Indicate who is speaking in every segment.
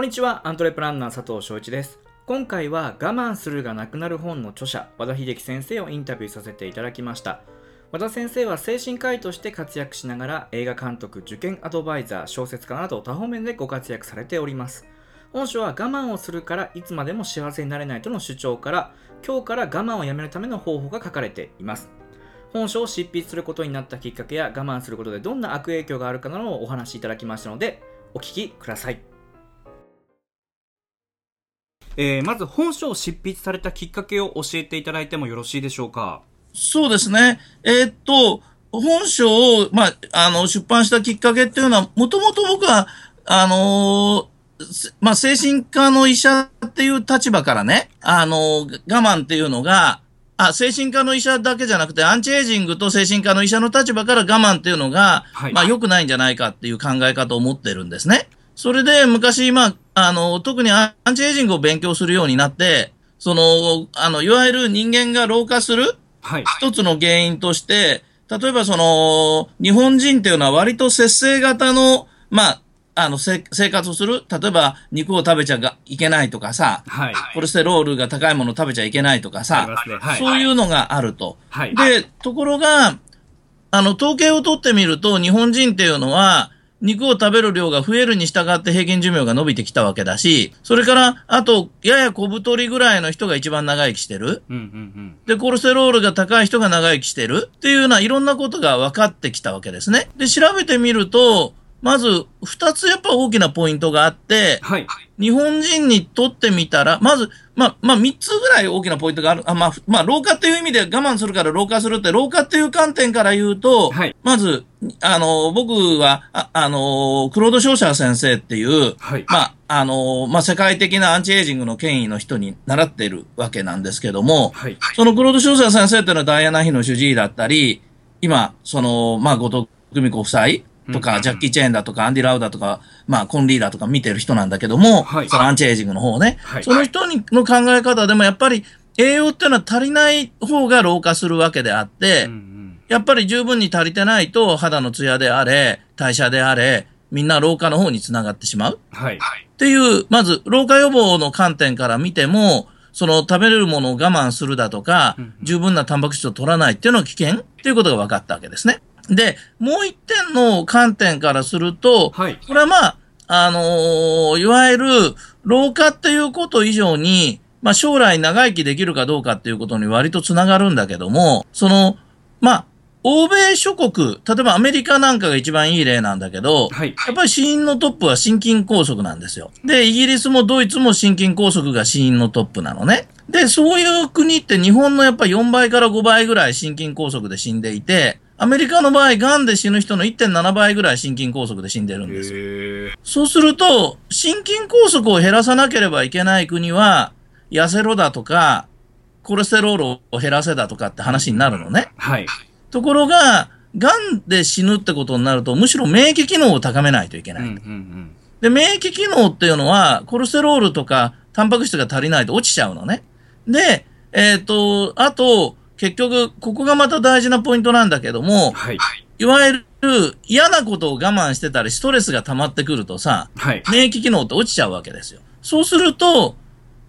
Speaker 1: こんにちは、アントレプランナー佐藤翔一です。今回は我慢するがなくなる本の著者、和田秀樹先生をインタビューさせていただきました。和田先生は精神科医として活躍しながら映画監督、受験アドバイザー、小説家など多方面でご活躍されております。本書は我慢をするからいつまでも幸せになれないとの主張から今日から我慢をやめるための方法が書かれています。本書を執筆することになったきっかけや我慢することでどんな悪影響があるかなどをお話しいただきましたのでお聞きください。えー、まず本書を執筆されたきっかけを教えていただいてもよろしいでしょうか？
Speaker 2: そうですね。えーっと、本書を、まあ、あの、出版したきっかけっていうのは、もともと僕は、あのーせまあ、精神科の医者っていう立場からね、あのー我慢っていうのが、あ、精神科の医者だけじゃなくて、アンチエイジングと精神科の医者の立場から我慢っていうのが、
Speaker 1: はい
Speaker 2: まあ、良くないんじゃないかっていう考え方を持ってるんですね。それで、昔、まあ、あの、特にアンチエイジングを勉強するようになって、その、あの、いわゆる人間が老化する
Speaker 1: はい。
Speaker 2: 一つの原因として、例えばその、日本人っていうのは割と節制型の、まあ、あの、せ生活をする。例えば、肉を食べちゃがいけないとかさ、
Speaker 1: はい。
Speaker 2: コレステロールが高いものを食べちゃいけないとかさ、
Speaker 1: ね。はい。
Speaker 2: そういうのがあると。
Speaker 1: はい。
Speaker 2: で、ところが、あの、統計を取ってみると、日本人っていうのは、肉を食べる量が増えるに従って平均寿命が伸びてきたわけだし、それから、あと、やや小太りぐらいの人が一番長生きしてる。
Speaker 1: うんうんうん。
Speaker 2: で、コレステロールが高い人が長生きしてるっていうようないろんなことが分かってきたわけですね。で、調べてみると、まず、二つやっぱ大きなポイントがあって、
Speaker 1: はい。
Speaker 2: 日本人にとってみたら、まず、まあ、まあ、三つぐらい大きなポイントがある。あ、まあ、まあ、老化っていう意味で我慢するから老化するって、老化っていう観点から言うと、
Speaker 1: はい
Speaker 2: まず、あの、僕は、ああの、クロード・ショーシャー先生っていう、
Speaker 1: はい。
Speaker 2: まあ、あの、まあ、世界的なアンチエイジングの権威の人に習っているわけなんですけども、
Speaker 1: はい。
Speaker 2: そのクロード・ショーシャー先生っていうのはダイアナ妃の主治医だったり、今、その、まあ、後藤久美子夫妻とか、
Speaker 1: うん
Speaker 2: ジャッキー・チェーンだとか、アンディ・ラウダとか、まあ、コン・リーダーとか見てる人なんだけども、
Speaker 1: はい
Speaker 2: そのアンチエイジングの方ね。
Speaker 1: はい
Speaker 2: その人にの考え方でもやっぱり栄養っていうのは足りない方が老化するわけであって、
Speaker 1: うんうん
Speaker 2: やっぱり十分に足りてないと肌のツヤであれ、代謝であれ、みんな老化の方につながってしまう。
Speaker 1: はい。
Speaker 2: っていう、まず、老化予防の観点から見ても、その食べれるものを我慢するだとか
Speaker 1: うんうん、
Speaker 2: 十分なタンパク質を取らないっていうのは危険っていうことが分かったわけですね。で、もう一点の観点からすると、
Speaker 1: はい。
Speaker 2: これはまあ、あのーいわゆる、老化っていうこと以上に、まあ将来長生きできるかどうかっていうことに割とつながるんだけども、その、まあ、欧米諸国、例えばアメリカなんかが一番いい例なんだけど、
Speaker 1: はい。
Speaker 2: やっぱり死因のトップは心筋梗塞なんですよ。で、イギリスもドイツも心筋梗塞が死因のトップなのね。で、そういう国って日本のやっぱり4倍から5倍ぐらい心筋梗塞で死んでいて、アメリカの場合、癌で死ぬ人の1.7倍ぐらい心筋梗塞で死んでるんですよ。
Speaker 1: へ
Speaker 2: そうすると、心筋梗塞を減らさなければいけない国は、痩せろだとか、コレステロールを減らせだとかって話になるのね。
Speaker 1: はい。
Speaker 2: ところが、癌で死ぬってことになると、むしろ免疫機能を高めないといけない。
Speaker 1: うんうんうん。
Speaker 2: で、免疫機能っていうのは、コレステロールとか、タンパク質が足りないと落ちちゃうのね。で、えっ、と、あと、結局、ここがまた大事なポイントなんだけども、
Speaker 1: はい。
Speaker 2: いわゆる嫌なことを我慢してたり、ストレスが溜まってくるとさ、
Speaker 1: はい。
Speaker 2: 免疫機能って落ちちゃうわけですよ。そうすると、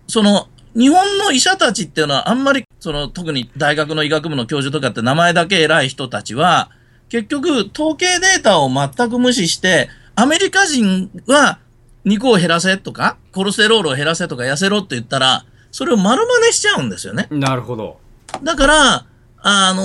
Speaker 2: その、日本の医者たちっていうのはあんまり、その、特に大学の医学部の教授とかって名前だけ偉い人たちは、結局、統計データを全く無視して、アメリカ人は肉を減らせとか、コレステロールを減らせとか痩せろって言ったら、それを丸真似しちゃうんですよね。
Speaker 1: なるほど。
Speaker 2: だから、あの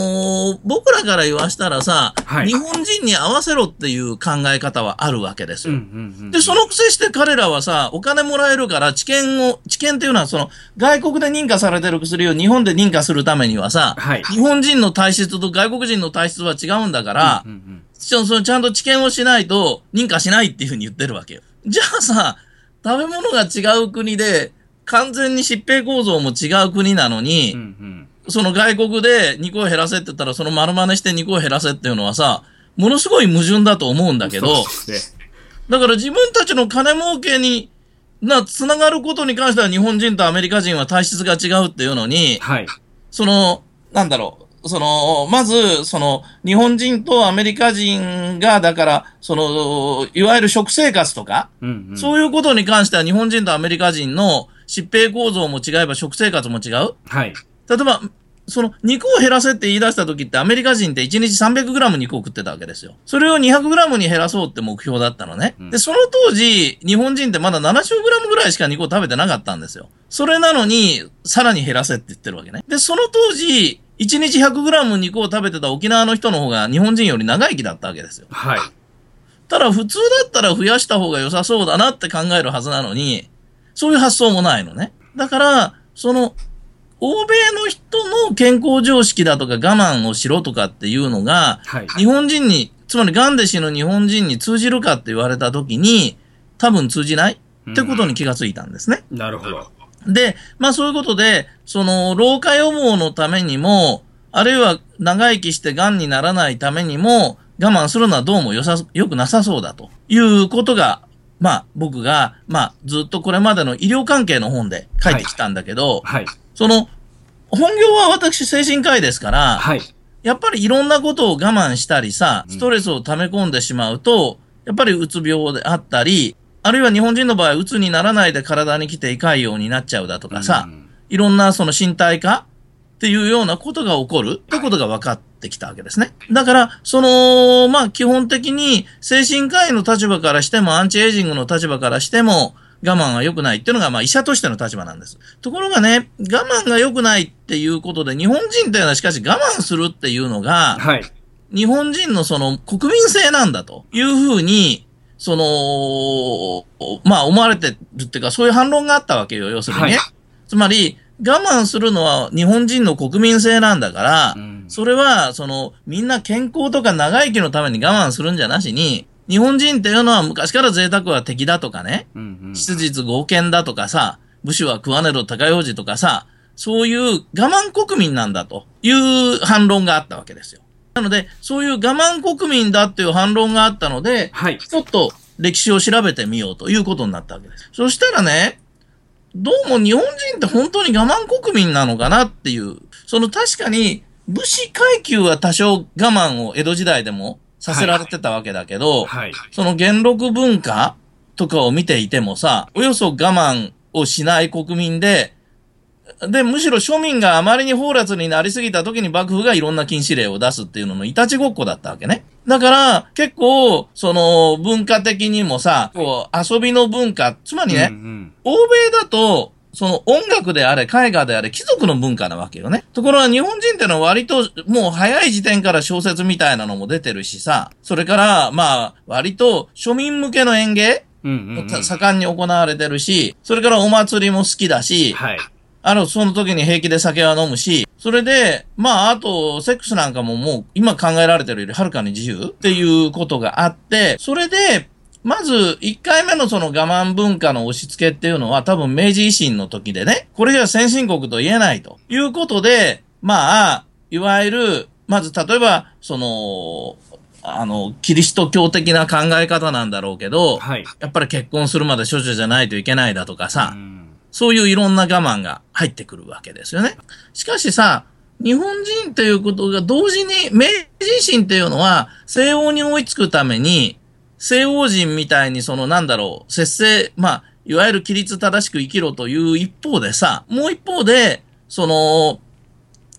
Speaker 2: ー僕らから言わしたらさ、
Speaker 1: はい
Speaker 2: 日本人に合わせろっていう考え方はあるわけです
Speaker 1: うん
Speaker 2: よ。で、そのくせして彼らはさ、お金もらえるから、知見を、知見っていうのはその、外国で認可されてる薬を日本で認可するためにはさ、
Speaker 1: はい。
Speaker 2: 日本人の体質と外国人の体質は違うんだから、
Speaker 1: うんうん
Speaker 2: ちょそのちゃんと知見をしないと認可しないっていうふうに言ってるわけよ。じゃあさ、食べ物が違う国で、完全に疾病構造も違う国なのに、
Speaker 1: うんうん。
Speaker 2: その外国で肉を減らせって言ったら、その丸真似して肉を減らせっていうのはさ、ものすごい矛盾だと思うんだけど。だから自分たちの金儲けに、な、つながることに関しては日本人とアメリカ人は体質が違うっていうのに、
Speaker 1: はい。
Speaker 2: その、なんだろう、その、まず、その、日本人とアメリカ人が、だから、その、いわゆる食生活とか、
Speaker 1: うんうん
Speaker 2: そういうことに関しては日本人とアメリカ人の疾病構造も違えば食生活も違う。
Speaker 1: はい。
Speaker 2: 例えば、その肉を減らせって言い出した時ってアメリカ人って1日 300g 肉を食ってたわけですよ。それを 200g に減らそうって目標だったのね。
Speaker 1: うん
Speaker 2: で、その当時、日本人ってまだ 70g ぐらいしか肉を食べてなかったんですよ。それなのに、さらに減らせって言ってるわけね。で、その当時、1日 100g 肉を食べてた沖縄の人の方が日本人より長生きだったわけですよ。
Speaker 1: はい。
Speaker 2: ただ普通だったら増やした方が良さそうだなって考えるはずなのに、そういう発想もないのね。だから、その、欧米の人の健康常識だとか我慢をしろとかっていうのが、
Speaker 1: はい。
Speaker 2: 日本人に、つまり癌で死ぬ日本人に通じるかって言われた時に、多分通じない？ってことに気がついたんですね。
Speaker 1: なるほど。
Speaker 2: で、まあそういうことで、その、老化予防のためにも、あるいは長生きして癌にならないためにも、我慢するのはどうも良さ、良くなさそうだということが、まあ僕が、まあずっとこれまでの医療関係の本で書いてきたんだけど、
Speaker 1: はい。
Speaker 2: その、本業は私精神科医ですから、
Speaker 1: はい。
Speaker 2: やっぱりいろんなことを我慢したりさ、ストレスを溜め込んでしまうと、やっぱりうつ病であったり、あるいは日本人の場合、うつにならないで体に来て胃潰瘍になっちゃうだとかさ、
Speaker 1: うん
Speaker 2: いろんなその身体化っていうようなことが起こるってことが分かってきたわけですね。だから、その、まあ基本的に精神科医の立場からしても、アンチエイジングの立場からしても、我慢が良くないっていうのが、まあ医者としての立場なんです。ところがね、我慢が良くないっていうことで、日本人というのはしかし我慢するっていうのが、
Speaker 1: はい。
Speaker 2: 日本人のその国民性なんだというふうに、その、まあ思われてるっていうか、そういう反論があったわけよ、要するにね。
Speaker 1: はい
Speaker 2: つまり、我慢するのは日本人の国民性なんだから、
Speaker 1: うん
Speaker 2: それは、その、みんな健康とか長生きのために我慢するんじゃなしに、日本人っていうのは昔から贅沢は敵だとかね、
Speaker 1: うんうん
Speaker 2: 質実剛健だとかさ、武士は食わねど高用事とかさ、そういう我慢国民なんだという反論があったわけですよ。なので、そういう我慢国民だっていう反論があったので、
Speaker 1: はい。
Speaker 2: ちょっと歴史を調べてみようということになったわけです。そしたらね、どうも日本人って本当に我慢国民なのかなっていう、その確かに武士階級は多少我慢を江戸時代でもさせられてたわけだけど、
Speaker 1: はい。
Speaker 2: その元禄文化とかを見ていてもさ、およそ我慢をしない国民で、で、むしろ庶民があまりに放埓になりすぎた時に幕府がいろんな禁止令を出すっていうののいたちごっこだったわけね。だから、結構、その、文化的にもさ、こう、遊びの文化、つまりね、
Speaker 1: うんうん
Speaker 2: 欧米だと、その音楽であれ、絵画であれ、貴族の文化なわけよね。ところが日本人ってのは割と、もう早い時点から小説みたいなのも出てるしさ、それから、まあ、割と庶民向けの演芸
Speaker 1: うんうんうん
Speaker 2: も盛んに行われてるし、それからお祭りも好きだし、
Speaker 1: はい。
Speaker 2: あの、その時に平気で酒は飲むし、それで、まあ、あと、セックスなんかももう、今考えられてるよりはるかに自由っていうことがあって、それで、まず、1回目のその我慢文化の押し付けっていうのは多分明治維新の時でね、これじゃ先進国と言えないということで、まあ、いわゆる、まず例えば、その、あの、キリスト教的な考え方なんだろうけど、
Speaker 1: はい。
Speaker 2: やっぱり結婚するまで処女じゃないといけないだとかさ、
Speaker 1: うん
Speaker 2: そういういろんな我慢が入ってくるわけですよね。しかしさ、日本人っていうことが同時に、明治維新っていうのは西欧に追いつくために、西欧人みたいにそのなんだろう、節制、まあ、いわゆる規律正しく生きろという一方でさ、もう一方で、その、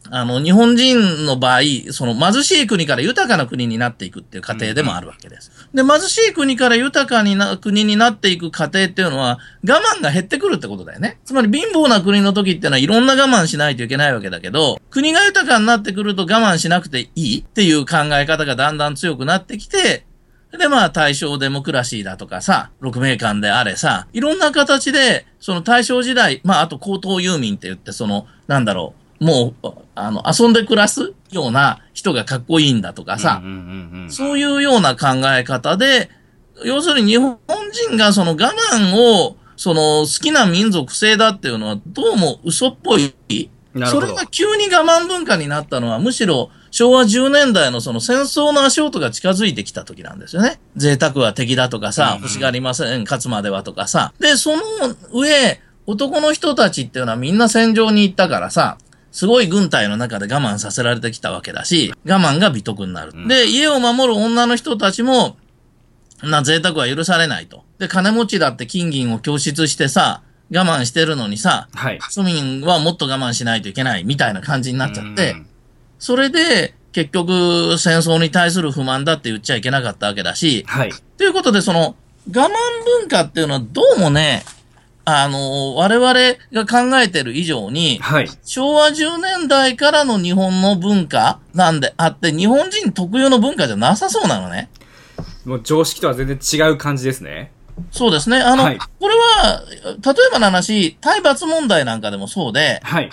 Speaker 2: あの、日本人の場合、その貧しい国から豊かな国になっていくっていう過程でもあるわけです。で、貧しい国から豊かにな国になっていく過程っていうのは、我慢が減ってくるってことだよね。つまり貧乏な国の時っていうのはいろんな我慢しないといけないわけだけど、国が豊かになってくると我慢しなくていいっていう考え方がだんだん強くなってきて、で、まあ、大正デモクラシーだとかさ、六名館であれさ、いろんな形で、その大正時代、まあ、あと高等遊民って言って、その、なんだろう、もう、あの、遊んで暮らすような人がかっこいいんだとかさ、
Speaker 1: うんうんうんうん
Speaker 2: そういうような考え方で、要するに日本人がその我慢を、その好きな民族性だっていうのはどうも嘘っぽい。
Speaker 1: なるほど
Speaker 2: それが急に我慢文化になったのはむしろ昭和10年代のその戦争の足音が近づいてきた時なんですよね。贅沢は敵だとかさ、
Speaker 1: うん
Speaker 2: 欲しがりません、勝つまではとかさ。で、その上、男の人たちっていうのはみんな戦場に行ったからさ、すごい軍隊の中で我慢させられてきたわけだし、我慢が美徳になる。
Speaker 1: うん
Speaker 2: で、家を守る女の人たちも、な贅沢は許されないと。で、金持ちだって金銀を供出してさ、我慢してるのにさ、
Speaker 1: はい。
Speaker 2: 庶民はもっと我慢しないといけないみたいな感じになっちゃって、
Speaker 1: うん
Speaker 2: それで、結局、戦争に対する不満だって言っちゃいけなかったわけだし、
Speaker 1: はい。
Speaker 2: ということで、その、我慢文化っていうのはどうもね、あの、我々が考えてる以上に、
Speaker 1: はい。
Speaker 2: 昭和10年代からの日本の文化なんであって、日本人特有の文化じゃなさそうなのね。
Speaker 1: もう常識とは全然違う感じですね。
Speaker 2: そうですね。あの、
Speaker 1: はい
Speaker 2: これは、例えばの話、体罰問題なんかでもそうで、
Speaker 1: はい。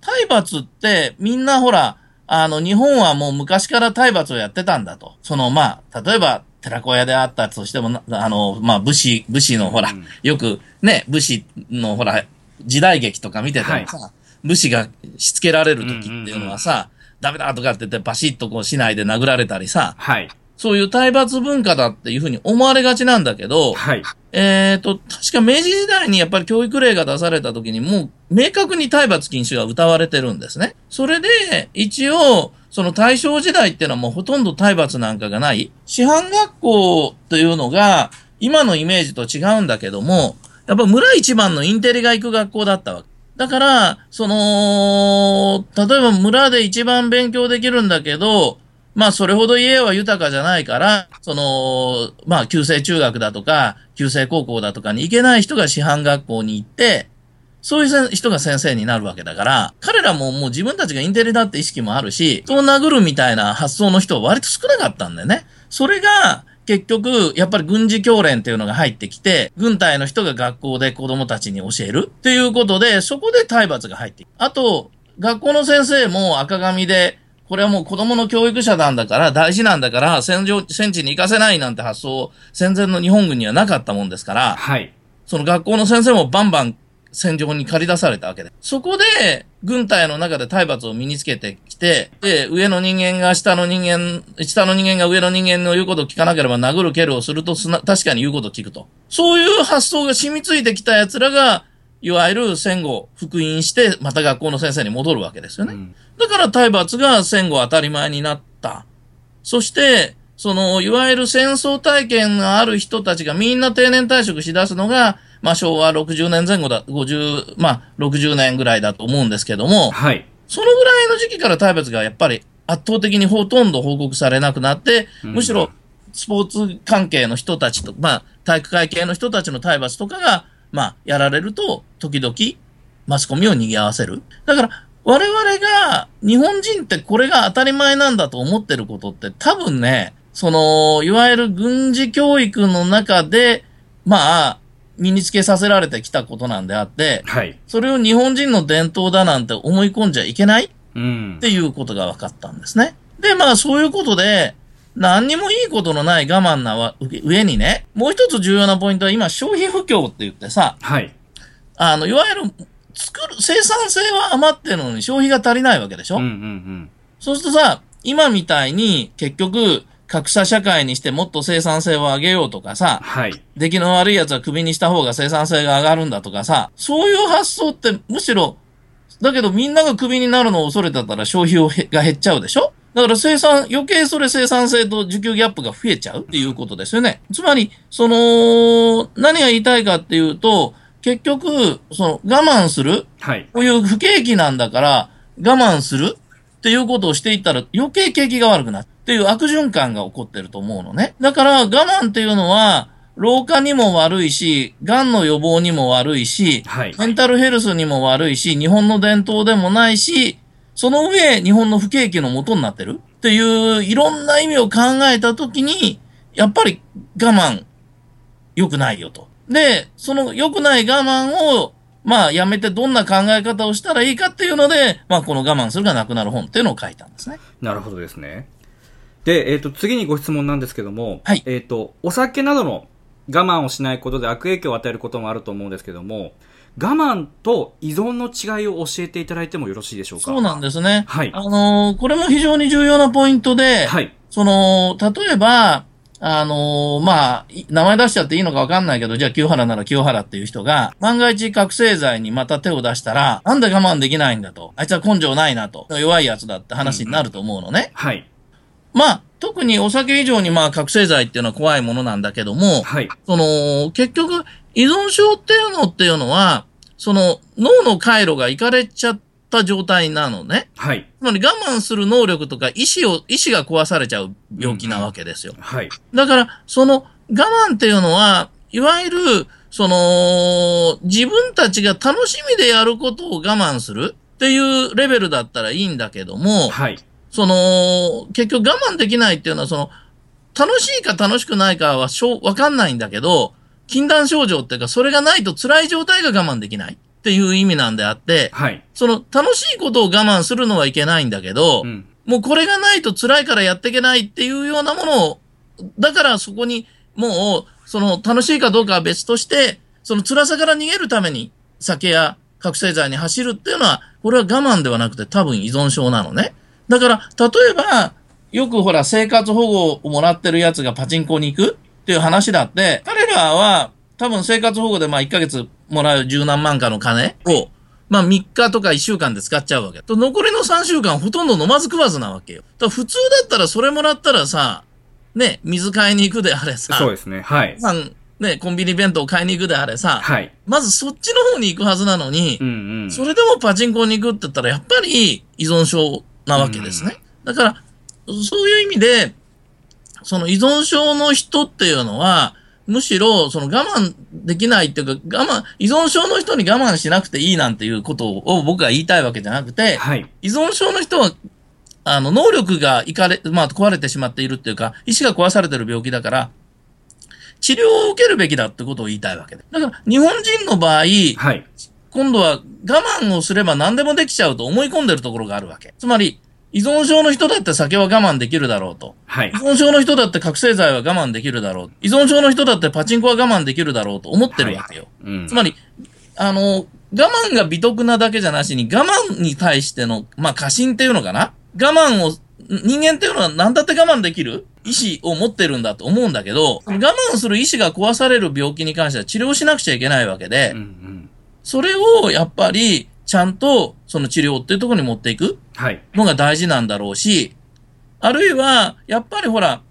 Speaker 2: 体罰ってみんなほら、あの、日本はもう昔から体罰をやってたんだと。その、まあ、例えば、寺子屋であったとしてもな、あの、まあ、武士、武士のほら、
Speaker 1: うん
Speaker 2: よくね、武士のほら、時代劇とか見ててもさ、武士がしつけられる時っていうのはさ、ダメだとかって言ってバシッとこう市内で殴られたりさ、
Speaker 1: はい。
Speaker 2: そういう体罰文化だっていうふうに思われがちなんだけど、
Speaker 1: はい。
Speaker 2: えっ、と、確か明治時代にやっぱり教育令が出された時にもう明確に体罰禁止が歌われてるんですね。それで、一応、その大正時代っていうのはもうほとんど体罰なんかがない。師範学校というのが、今のイメージと違うんだけども、やっぱ村一番のインテリが行く学校だったわけ。だから、その、例えば村で一番勉強できるんだけど、まあ、それほど家は豊かじゃないから、その、まあ、旧制中学だとか、旧制高校だとかに行けない人が師範学校に行って、そういう人が先生になるわけだから、彼らももう自分たちがインテリだって意識もあるし、人を殴るみたいな発想の人は割と少なかったんだよね。それが、結局、やっぱり軍事教練っていうのが入ってきて、軍隊の人が学校で子供たちに教えるっていうことで、そこで体罰が入ってきあと、学校の先生も赤髪で、これはもう子供の教育者なんだから、大事なんだから、戦場、戦地に行かせないなんて発想、戦前の日本軍にはなかったもんですから、
Speaker 1: はい。
Speaker 2: その学校の先生もバンバン戦場に駆り出されたわけで。そこで、軍隊の中で体罰を身につけてきて、で、上の人間が下の人間、下の人間が上の人間の言うことを聞かなければ殴る蹴るをするとすな、確かに言うことを聞くと。そういう発想が染みついてきた奴らが、いわゆる戦後、復員して、また学校の先生に戻るわけですよね。
Speaker 1: うん
Speaker 2: だから体罰が戦後当たり前になった。そして、その、いわゆる戦争体験がある人たちがみんな定年退職しだすのが、まあ昭和60年前後だ、50、まあ60年ぐらいだと思うんですけども、
Speaker 1: はい。
Speaker 2: そのぐらいの時期から体罰がやっぱり圧倒的にほとんど報告されなくなって、
Speaker 1: うん
Speaker 2: むしろスポーツ関係の人たちと、まあ体育会系の人たちの体罰とかが、まあやられると、時々マスコミを賑わせる。だから、我々が、日本人ってこれが当たり前なんだと思ってることって多分ね、その、いわゆる軍事教育の中で、まあ、身につけさせられてきたことなんであって、
Speaker 1: はい。
Speaker 2: それを日本人の伝統だなんて思い込んじゃいけないっ
Speaker 1: うん
Speaker 2: て。いうことが分かったんですね。で、まあそういうことで、何にもいいことのない我慢なわ上にね、もう一つ重要なポイントは今消費不況って言ってさ、
Speaker 1: はい。
Speaker 2: あの、いわゆる作る、生産性は余ってるのに消費が足りないわけでしょ、
Speaker 1: うんうんうん。
Speaker 2: そうするとさ、今みたいに結局格差社会にしてもっと生産性を上げようとかさ、
Speaker 1: はい。
Speaker 2: 出来の悪い奴はクビにした方が生産性が上がるんだとかさ、そういう発想ってむしろ、だけどみんながクビになるのを恐れてたら消費をへが減っちゃうでしょ？だから生産、余計それ生産性と需給ギャップが増えちゃうっていうことですよね。つまり、その、何が言いたいかっていうと、結局、その我慢する
Speaker 1: はい。
Speaker 2: こういう不景気なんだから我慢するっていうことをしていったら余計景気が悪くなるっていう悪循環が起こってると思うのね。だから我慢っていうのは老化にも悪いし、癌の予防にも悪いし、
Speaker 1: はい。
Speaker 2: メンタルヘルスにも悪いし、日本の伝統でもないし、その上日本の不景気の元になってる？っていういろんな意味を考えたときに、やっぱり我慢良くないよと。で、その良くない我慢を、まあやめてどんな考え方をしたらいいかっていうので、まあこの我慢するがなくなる本っていうのを書いたんですね。
Speaker 1: なるほどですね。で、えっ、と、次にご質問なんですけども、
Speaker 2: はい
Speaker 1: えっ、と、お酒などの我慢をしないことで悪影響を与えることもあると思うんですけども、我慢と依存の違いを教えていただいてもよろしいでしょうか？
Speaker 2: そうなんですね。
Speaker 1: はい
Speaker 2: あのーこれも非常に重要なポイントで、
Speaker 1: はい。
Speaker 2: その、例えば、あのーまあ、い名前出しちゃっていいのかわかんないけど、じゃあ清原なら清原っていう人が、万が一覚醒剤にまた手を出したら、なんで我慢できないんだと。あいつは根性ないなと。弱いやつだって話になると思うのね。
Speaker 1: はい。
Speaker 2: まあ、特にお酒以上にまあ覚醒剤っていうのは怖いものなんだけども、
Speaker 1: はい。
Speaker 2: その、結局、依存症っていうのっていうのは、その、脳の回路がいかれちゃった状態なのね。
Speaker 1: はい。
Speaker 2: つまり我慢する能力とか意志を、意志が壊されちゃう病気なわけですよ。
Speaker 1: はい。
Speaker 2: だから、その我慢っていうのは、いわゆる、その、自分たちが楽しみでやることを我慢するっていうレベルだったらいいんだけども、
Speaker 1: はい。
Speaker 2: その、結局我慢できないっていうのは、その、楽しいか楽しくないかはしょう、わかんないんだけど、禁断症状っていうか、それがないと辛い状態が我慢できないっていう意味なんであって、
Speaker 1: はい。
Speaker 2: その楽しいことを我慢するのはいけないんだけど、
Speaker 1: うん。
Speaker 2: もうこれがないと辛いからやっていけないっていうようなものを、だからそこにもう、その楽しいかどうかは別として、その辛さから逃げるために酒や覚醒剤に走るっていうのは、これは我慢ではなくて多分依存症なのね。だから、例えば、よくほら生活保護をもらってるやつがパチンコに行くっていう話だって、彼らは多分生活保護でまあ1ヶ月もらう十何万かの金を、まあ3日とか1週間で使っちゃうわけ。と残りの3週間ほとんど飲まず食わずなわけよ。だ普通だったらそれもらったらさ、ね、水買いに行くであれさ、
Speaker 1: そうですね。はい。
Speaker 2: さんね、コンビニ弁当買いに行くであれさ、
Speaker 1: はい。
Speaker 2: まずそっちの方に行くはずなのに
Speaker 1: う、んうん。
Speaker 2: それでもパチンコに行くって言ったらやっぱり依存症なわけですね。だから、そういう意味で、その依存症の人っていうのは、むしろ、その我慢できないっていうか、我慢、依存症の人に我慢しなくていいなんていうことを僕が言いたいわけじゃなくて、
Speaker 1: はい。
Speaker 2: 依存症の人は、あの、能力がいかれ、まあ、壊れてしまっているっていうか、意志が壊されてる病気だから、治療を受けるべきだってことを言いたいわけで。だから、日本人の場合、
Speaker 1: はい。
Speaker 2: 今度は我慢をすれば何でもできちゃうと思い込んでるところがあるわけ。つまり、依存症の人だって酒は我慢できるだろうと。
Speaker 1: はい
Speaker 2: 依。存症の人だって覚醒剤は我慢できるだろう。依存症の人だってパチンコは我慢できるだろうと思ってるわけよ。
Speaker 1: うん
Speaker 2: つまり、あの、我慢が美徳なだけじゃなしに、我慢に対しての、まあ、過信っていうのかな？我慢を、人間っていうのは何だって我慢できる？意志を持ってるんだと思うんだけど、我慢する意志が壊される病気に関しては治療しなくちゃいけないわけで、
Speaker 1: うんうん。
Speaker 2: それをやっぱり、ちゃんとその治療っていうところに持っていく
Speaker 1: はい。
Speaker 2: のが大事なんだろうし、あるいは、やっぱりほら、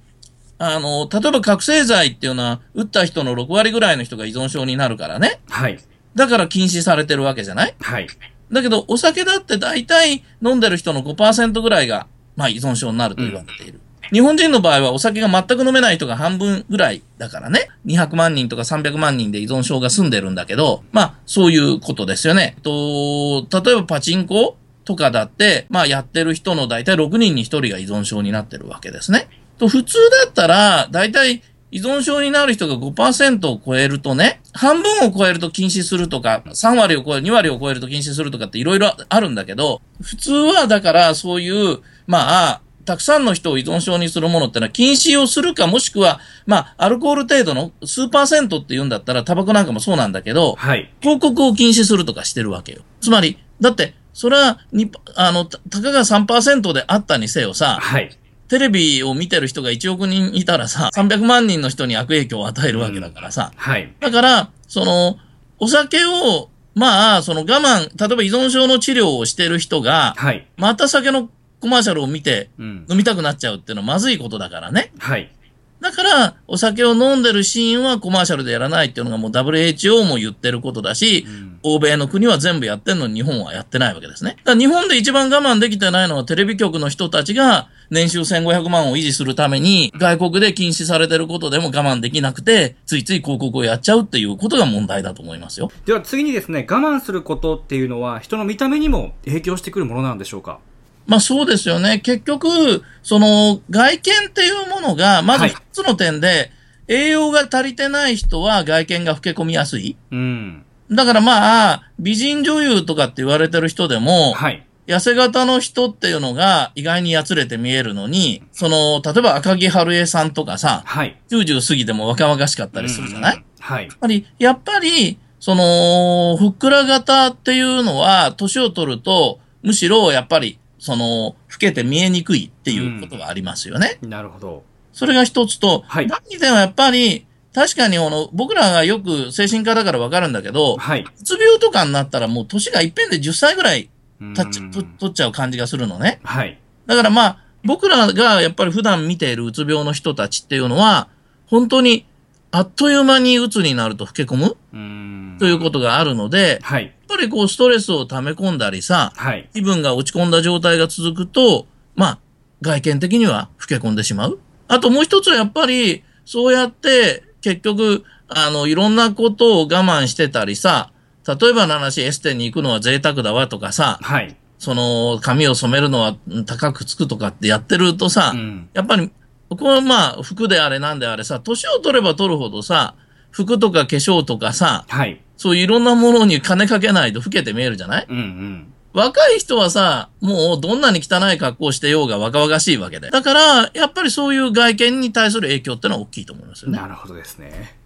Speaker 2: あの、例えば覚醒剤っていうのは、打った人の6割ぐらいの人が依存症になるからね。
Speaker 1: はい。
Speaker 2: だから禁止されてるわけじゃない？
Speaker 1: はい。
Speaker 2: だけど、お酒だって大体飲んでる人の5%ぐらいが、まあ依存症になると言われている。日本人の場合はお酒が全く飲めない人が半分ぐらいだからね。200万人とか300万人で依存症が住んでるんだけど、まあそういうことですよね。と、例えばパチンコとかだって、まあやってる人の大体6人に1人が依存症になってるわけですね。と、普通だったら、大体依存症になる人が5%を超えるとね、半分を超えると禁止するとか、3割を超える、2割を超えると禁止するとかっていろいろあるんだけど、普通はだからそういう、まあ、たくさんの人を依存症にするものってのは禁止をするかもしくは、まあ、アルコール程度の数パーセントって言うんだったらタバコなんかもそうなんだけど、
Speaker 1: はい。
Speaker 2: 広告を禁止するとかしてるわけよ。つまり、だって、それは、に、あの、たたかが3%であったにせよさ、
Speaker 1: はい。
Speaker 2: テレビを見てる人が1億人いたらさ、300万人の人に悪影響を与えるわけだからさ。
Speaker 1: はい。
Speaker 2: だから、その、お酒を、まあ、その我慢、例えば依存症の治療をしてる人が、
Speaker 1: はい。
Speaker 2: また酒のコマーシャルを見て
Speaker 1: うん。
Speaker 2: 飲みたくなっちゃうっていうのはまずいことだからね。
Speaker 1: はい。
Speaker 2: だから、お酒を飲んでるシーンはコマーシャルでやらないっていうのがもう WHO も言ってることだし、
Speaker 1: うん
Speaker 2: 欧米の国は全部やってんのに日本はやってないわけですね。だから日本で一番我慢できてないのはテレビ局の人たちが年収1500万を維持するために外国で禁止されてることでも我慢できなくてついつい広告をやっちゃうっていうことが問題だと思いますよ。
Speaker 1: では次にですね、我慢することっていうのは人の見た目にも影響してくるものなんでしょうか？
Speaker 2: まあそうですよね。結局、その外見っていうものがまず
Speaker 1: はい
Speaker 2: 2つの点で、栄養が足りてない人は外見が老け込みやすい。
Speaker 1: うん。
Speaker 2: だからまあ、美人女優とかって言われてる人でも、
Speaker 1: はい。
Speaker 2: 痩せ型の人っていうのが意外にやつれて見えるのに、その、例えば赤木春江さんとかさ、
Speaker 1: はい。
Speaker 2: 90過ぎても若々しかったりするじゃない、
Speaker 1: うんはい
Speaker 2: やっ。ぱり、やっぱり、その、ふっくら型っていうのは、年を取ると、むしろやっぱり、その、老けて見えにくいっていうことがありますよね。
Speaker 1: なるほど。
Speaker 2: それが一つと、
Speaker 1: はい
Speaker 2: 第二点はやっぱり、確かにあの、僕らがよく精神科だからわかるんだけど、
Speaker 1: はい。
Speaker 2: うつ病とかになったらもう年がいっぺんで10歳ぐらい経っち
Speaker 1: うん
Speaker 2: と取っちゃう感じがするのね。
Speaker 1: はい。
Speaker 2: だからまあ、僕らがやっぱり普段見ているうつ病の人たちっていうのは、本当にあっという間にうつになると老け込む
Speaker 1: うん
Speaker 2: ということがあるので、
Speaker 1: はい。
Speaker 2: やっぱりこうストレスを溜め込んだりさ、
Speaker 1: はい。
Speaker 2: 気分が落ち込んだ状態が続くと、まあ、外見的には老け込んでしまう。あともう一つはやっぱり、そうやって結局、あの、いろんなことを我慢してたりさ、例えばの話、エステに行くのは贅沢だわとかさ、
Speaker 1: はい。
Speaker 2: その、髪を染めるのはうん高くつくとかってやってるとさ、
Speaker 1: うん
Speaker 2: やっぱり、これはまあ、服であれなんであれさ、年を取れば取るほどさ、服とか化粧とかさ、
Speaker 1: はい。
Speaker 2: そういろんなものに金かけないと老けて見えるじゃない？
Speaker 1: うんうん。
Speaker 2: 若い人はさ、もうどんなに汚い格好をしてようが若々しいわけで。だから、やっぱりそういう外見に対する影響ってのは大きいと思いますよね。
Speaker 1: なるほどですね。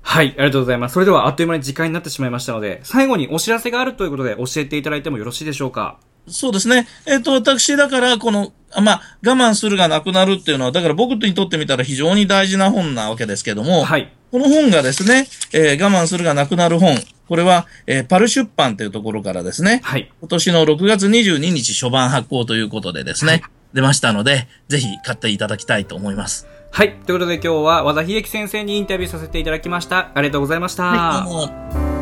Speaker 1: はい、ありがとうございます。それではあっという間に時間になってしまいましたので、最後にお知らせがあるということで教えていただいてもよろしいでしょうか？
Speaker 2: そうですね。えっ、と、私、だから、この、あまあ、我慢するがなくなるっていうのは、だから僕にとってみたら非常に大事な本なわけですけども、
Speaker 1: はい。
Speaker 2: この本がですね、えー我慢するがなくなる本。これは、えーパル出版というところからですね、
Speaker 1: はい。
Speaker 2: 今年の6月22日初版発行ということでですね、
Speaker 1: はい
Speaker 2: 出ましたので、ぜひ買っていただきたいと思います。
Speaker 1: はい。ということで今日は和田秀樹先生にインタビューさせていただきました。ありがとうございました。
Speaker 2: はい、どうも。